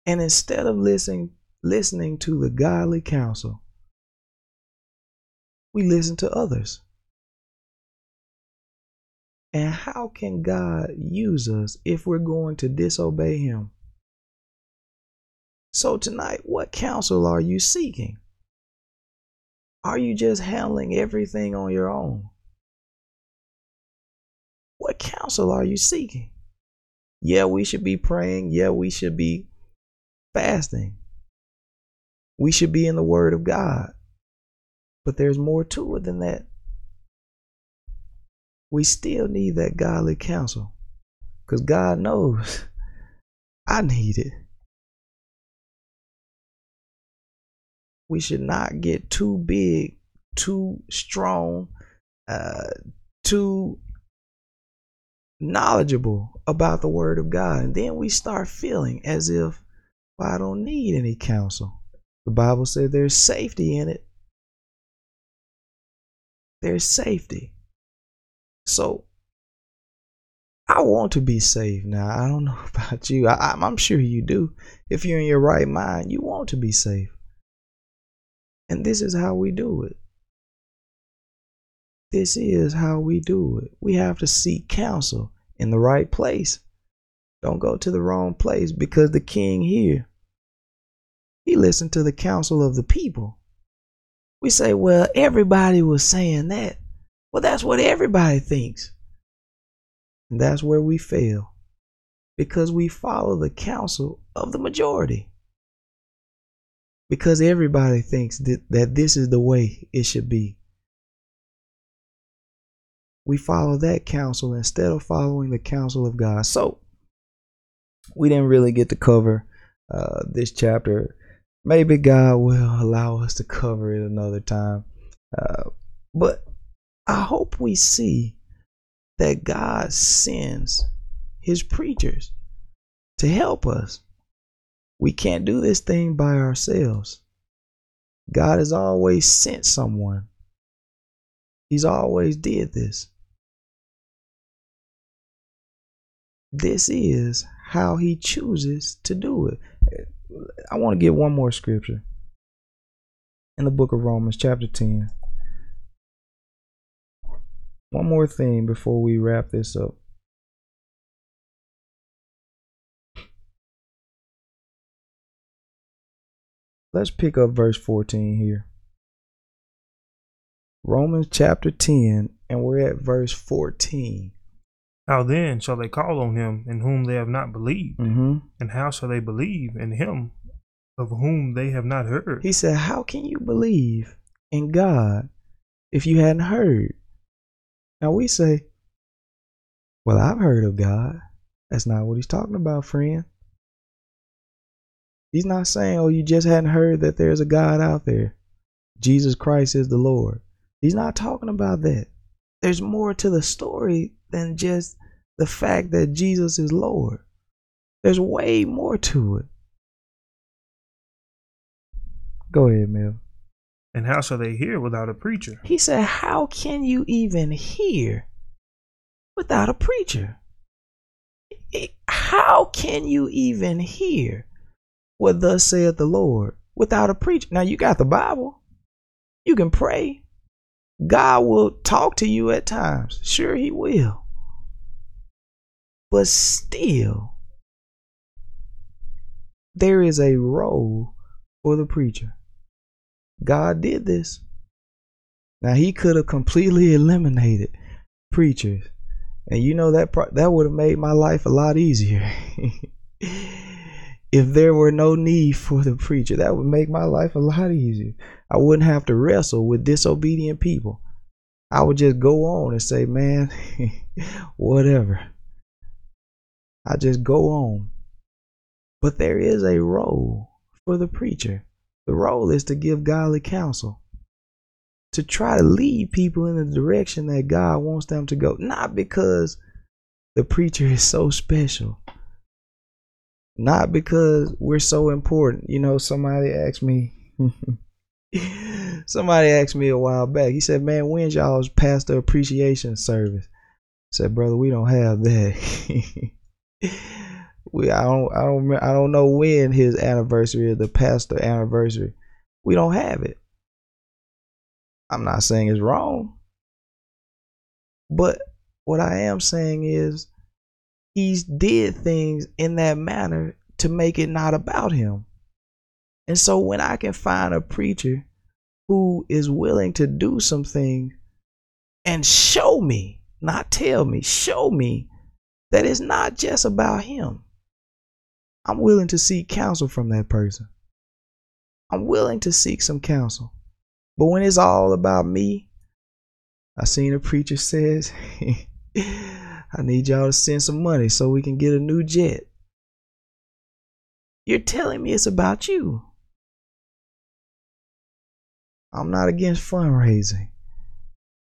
And instead of listening listening to the godly counsel, we listen to others. And how can God use us if we're going to disobey Him? So, tonight, what counsel are you seeking? Are you just handling everything on your own? What counsel are you seeking? Yeah, we should be praying. Yeah, we should be fasting. We should be in the Word of God. But there's more to it than that. We still need that godly counsel because God knows I need it. We should not get too big, too strong, uh, too knowledgeable about the Word of God. And then we start feeling as if well, I don't need any counsel. The Bible said there's safety in it. There's safety. So I want to be saved now. I don't know about you. I, am sure you do. If you're in your right mind, you want to be saved. And this is how we do it. This is how we do it. We have to seek counsel in the right place. Don't go to the wrong place because the king here, he listened to the counsel of the people. We say, well, everybody was saying that. Well, that's what everybody thinks. And that's where we fail because we follow the counsel of the majority. Because everybody thinks that, that this is the way it should be. We follow that counsel instead of following the counsel of God. So, we didn't really get to cover uh, this chapter. Maybe God will allow us to cover it another time. Uh, but I hope we see that God sends his preachers to help us. We can't do this thing by ourselves. God has always sent someone. He's always did this. This is how he chooses to do it. I want to get one more scripture in the book of Romans, chapter 10. One more thing before we wrap this up. Let's pick up verse 14 here. Romans chapter 10 and we're at verse 14. How then shall they call on him in whom they have not believed? Mm-hmm. And how shall they believe in him of whom they have not heard? He said, How can you believe in God if you hadn't heard? Now we say, Well, I've heard of God. That's not what he's talking about, friend. He's not saying, Oh, you just hadn't heard that there's a God out there. Jesus Christ is the Lord. He's not talking about that. There's more to the story than just the fact that Jesus is Lord. There's way more to it. Go ahead, Mel. And how shall they hear without a preacher? He said, How can you even hear without a preacher? How can you even hear what thus saith the Lord without a preacher? Now, you got the Bible, you can pray. God will talk to you at times. Sure, He will. But still, there is a role for the preacher. God did this. Now he could have completely eliminated preachers, and you know that pro- that would have made my life a lot easier. if there were no need for the preacher, that would make my life a lot easier. I wouldn't have to wrestle with disobedient people. I would just go on and say, "Man, whatever." I just go on. But there is a role for the preacher. The role is to give godly counsel, to try to lead people in the direction that God wants them to go, not because the preacher is so special, not because we're so important. You know, somebody asked me. somebody asked me a while back. He said, "Man, when's y'all's pastor appreciation service?" I said, "Brother, we don't have that." we I don't I don't I don't know when his anniversary or the pastor anniversary. We don't have it. I'm not saying it's wrong. But what I am saying is he's did things in that manner to make it not about him. And so when I can find a preacher who is willing to do some things and show me, not tell me, show me that it's not just about him. I'm willing to seek counsel from that person. I'm willing to seek some counsel. But when it's all about me, I seen a preacher says, I need y'all to send some money so we can get a new jet. You're telling me it's about you. I'm not against fundraising,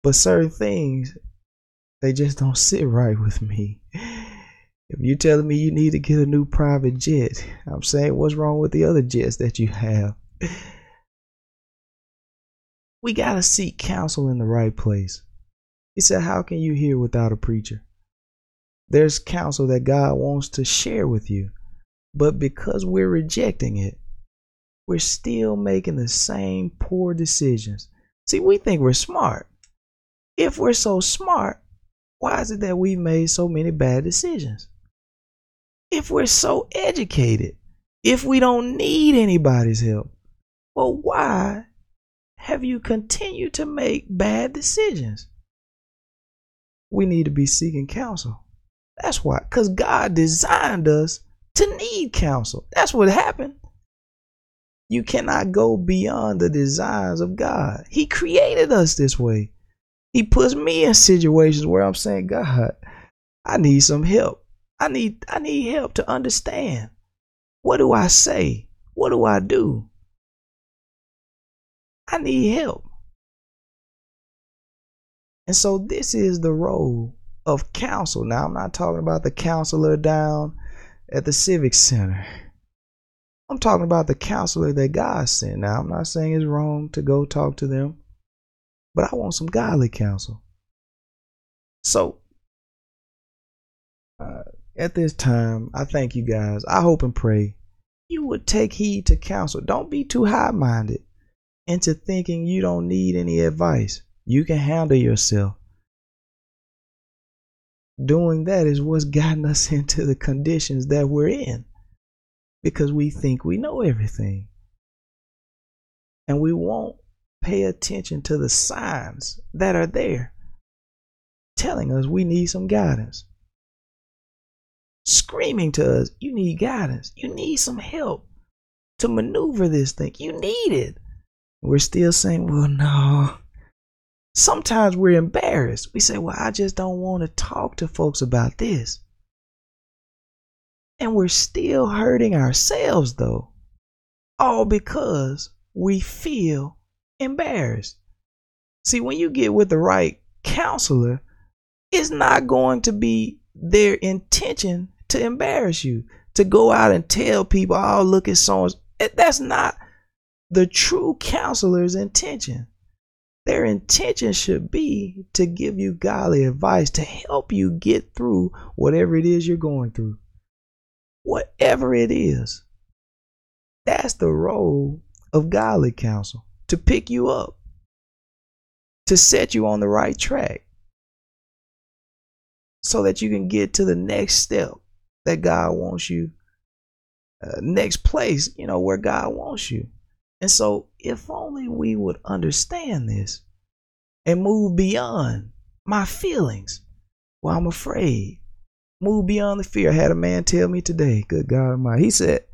but certain things, they just don't sit right with me. If you're telling me you need to get a new private jet, I'm saying what's wrong with the other jets that you have? We got to seek counsel in the right place. He said, How can you hear without a preacher? There's counsel that God wants to share with you, but because we're rejecting it, we're still making the same poor decisions. See, we think we're smart. If we're so smart, why is it that we've made so many bad decisions? if we're so educated, if we don't need anybody's help? Well, why have you continued to make bad decisions? We need to be seeking counsel. That's why, because God designed us to need counsel. That's what happened. You cannot go beyond the designs of God. He created us this way. He puts me in situations where I'm saying, God, I need some help. I need I need help to understand. What do I say? What do I do? I need help. And so this is the role of counsel. Now I'm not talking about the counselor down at the civic center. I'm talking about the counselor that God sent. Now I'm not saying it's wrong to go talk to them, but I want some godly counsel. So uh, at this time, I thank you guys. I hope and pray you would take heed to counsel. Don't be too high minded into thinking you don't need any advice. You can handle yourself. Doing that is what's gotten us into the conditions that we're in because we think we know everything. And we won't pay attention to the signs that are there telling us we need some guidance. Screaming to us, you need guidance. You need some help to maneuver this thing. You need it. We're still saying, well, no. Sometimes we're embarrassed. We say, well, I just don't want to talk to folks about this. And we're still hurting ourselves, though, all because we feel embarrassed. See, when you get with the right counselor, it's not going to be their intention to embarrass you, to go out and tell people, oh, look at so That's not the true counselor's intention. Their intention should be to give you godly advice to help you get through whatever it is you're going through. Whatever it is, that's the role of godly counsel to pick you up, to set you on the right track so that you can get to the next step that God wants you, uh, next place, you know, where God wants you. And so, if only we would understand this and move beyond my feelings, well, I'm afraid. Move beyond the fear. I had a man tell me today, good God Almighty, he said,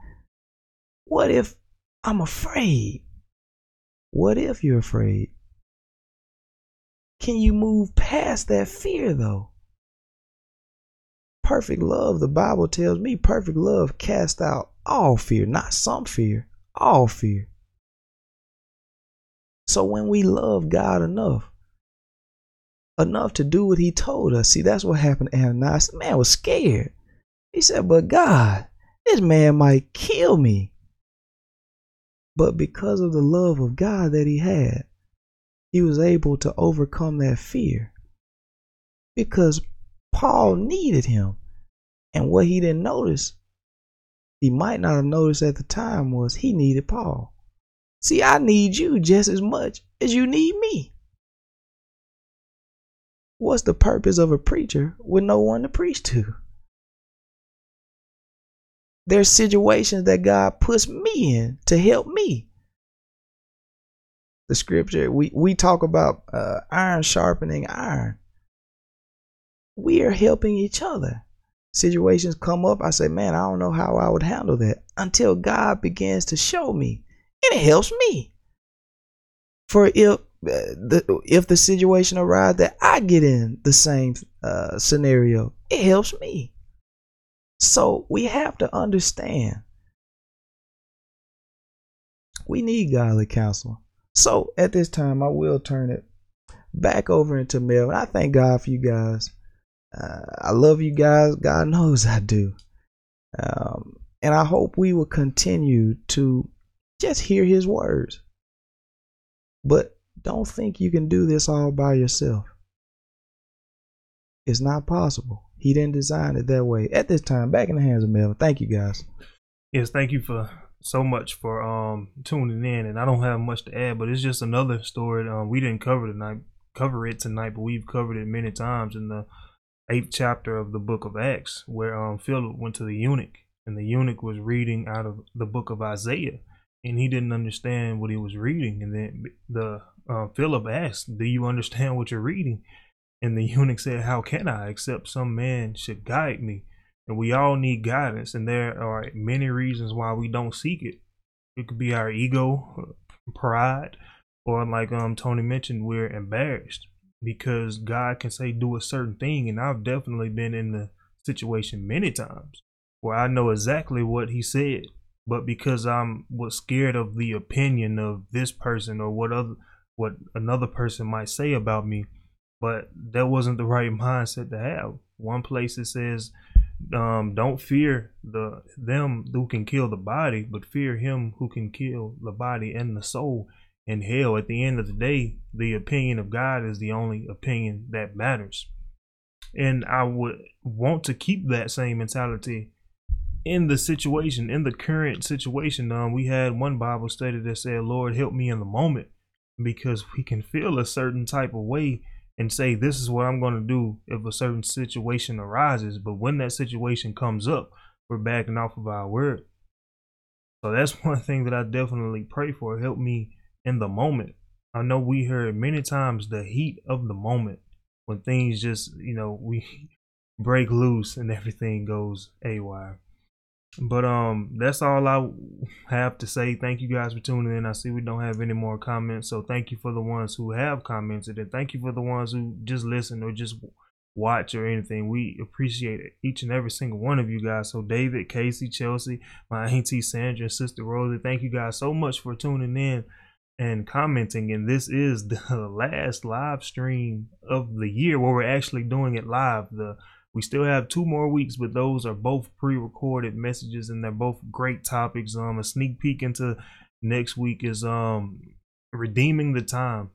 What if I'm afraid? What if you're afraid? Can you move past that fear though? Perfect love, the Bible tells me, perfect love casts out all fear, not some fear, all fear. So when we love God enough, enough to do what he told us, see, that's what happened to Ananias. The man was scared. He said, But God, this man might kill me. But because of the love of God that he had, he was able to overcome that fear. Because Paul needed him. And what he didn't notice, he might not have noticed at the time, was he needed Paul. See, I need you just as much as you need me. What's the purpose of a preacher with no one to preach to? There's situations that God puts me in to help me. The scripture, we, we talk about uh, iron sharpening iron. We are helping each other. Situations come up, I say, man, I don't know how I would handle that until God begins to show me and it helps me. For if uh, the if the situation arises that I get in the same uh, scenario, it helps me. So we have to understand we need godly counsel. So at this time, I will turn it back over into Melvin. I thank God for you guys. Uh, I love you guys. God knows I do. Um, and I hope we will continue to just hear his words. But don't think you can do this all by yourself. It's not possible. He didn't design it that way. At this time, back in the hands of Melvin. Thank you guys. Yes, thank you for so much for um tuning in. And I don't have much to add, but it's just another story. Um, we didn't cover tonight, cover it tonight, but we've covered it many times in the eighth chapter of the book of Acts, where um Philip went to the eunuch, and the eunuch was reading out of the book of Isaiah and he didn't understand what he was reading. And then the uh, Philip asked, "Do you understand what you're reading?" And the eunuch said, "How can I, except some man should guide me?" And we all need guidance, and there are many reasons why we don't seek it. It could be our ego, pride, or like um Tony mentioned, we're embarrassed because God can say do a certain thing, and I've definitely been in the situation many times where I know exactly what He said, but because I'm was scared of the opinion of this person or what other what another person might say about me, but that wasn't the right mindset to have. One place it says, um, "Don't fear the them who can kill the body, but fear him who can kill the body and the soul." in hell, at the end of the day, the opinion of God is the only opinion that matters. And I would want to keep that same mentality in the situation, in the current situation, um, we had one Bible study that said, Lord, help me in the moment because we can feel a certain type of way and say, this is what I'm going to do if a certain situation arises. But when that situation comes up, we're backing off of our word. So that's one thing that I definitely pray for. Help me in the moment. I know we heard many times the heat of the moment. when things just you know we break loose and everything goes awry. But um, that's all I have to say. Thank you guys for tuning in. I see we don't have any more comments, so thank you for the ones who have commented, and thank you for the ones who just listen or just watch or anything. We appreciate it, each and every single one of you guys. So David, Casey, Chelsea, my auntie Sandra, and sister Rosie, thank you guys so much for tuning in and commenting. And this is the last live stream of the year where we're actually doing it live. The we still have two more weeks, but those are both pre-recorded messages, and they're both great topics. Um, a sneak peek into next week is um redeeming the time.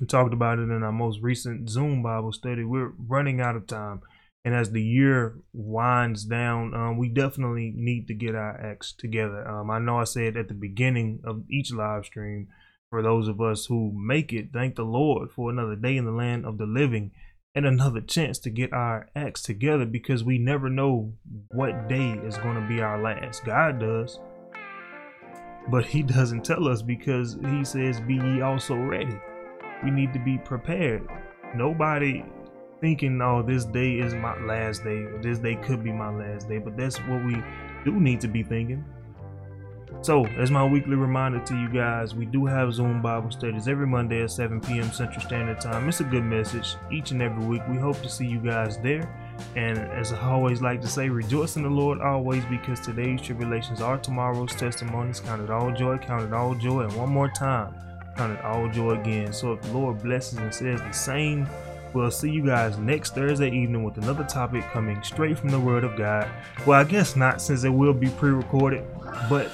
We talked about it in our most recent Zoom Bible study. We're running out of time, and as the year winds down, um, we definitely need to get our acts together. Um, I know I said at the beginning of each live stream, for those of us who make it, thank the Lord for another day in the land of the living and another chance to get our acts together because we never know what day is going to be our last. God does. But he doesn't tell us because he says, Be ye also ready. We need to be prepared. Nobody thinking, oh, this day is my last day, this day could be my last day. But that's what we do need to be thinking. So, as my weekly reminder to you guys, we do have Zoom Bible studies every Monday at 7 p.m. Central Standard Time. It's a good message each and every week. We hope to see you guys there. And as I always like to say, rejoice in the Lord always because today's tribulations are tomorrow's testimonies. Count it all joy, count it all joy. And one more time, count it all joy again. So if the Lord blesses and says the same, we'll see you guys next Thursday evening with another topic coming straight from the Word of God. Well, I guess not since it will be pre recorded, but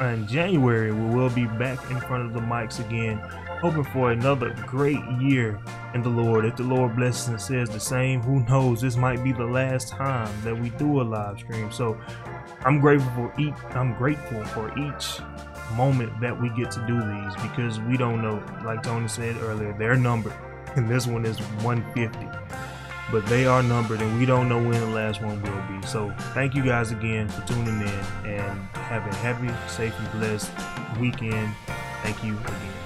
in January, we will be back in front of the mics again, hoping for another great year in the Lord. If the Lord blesses and says the same, who knows? This might be the last time that we do a live stream. So I'm grateful for each. I'm grateful for each moment that we get to do these because we don't know. Like Tony said earlier, they're numbered, and this one is 150 but they are numbered and we don't know when the last one will be. So thank you guys again for tuning in and have a happy, safe, and blessed weekend. Thank you again.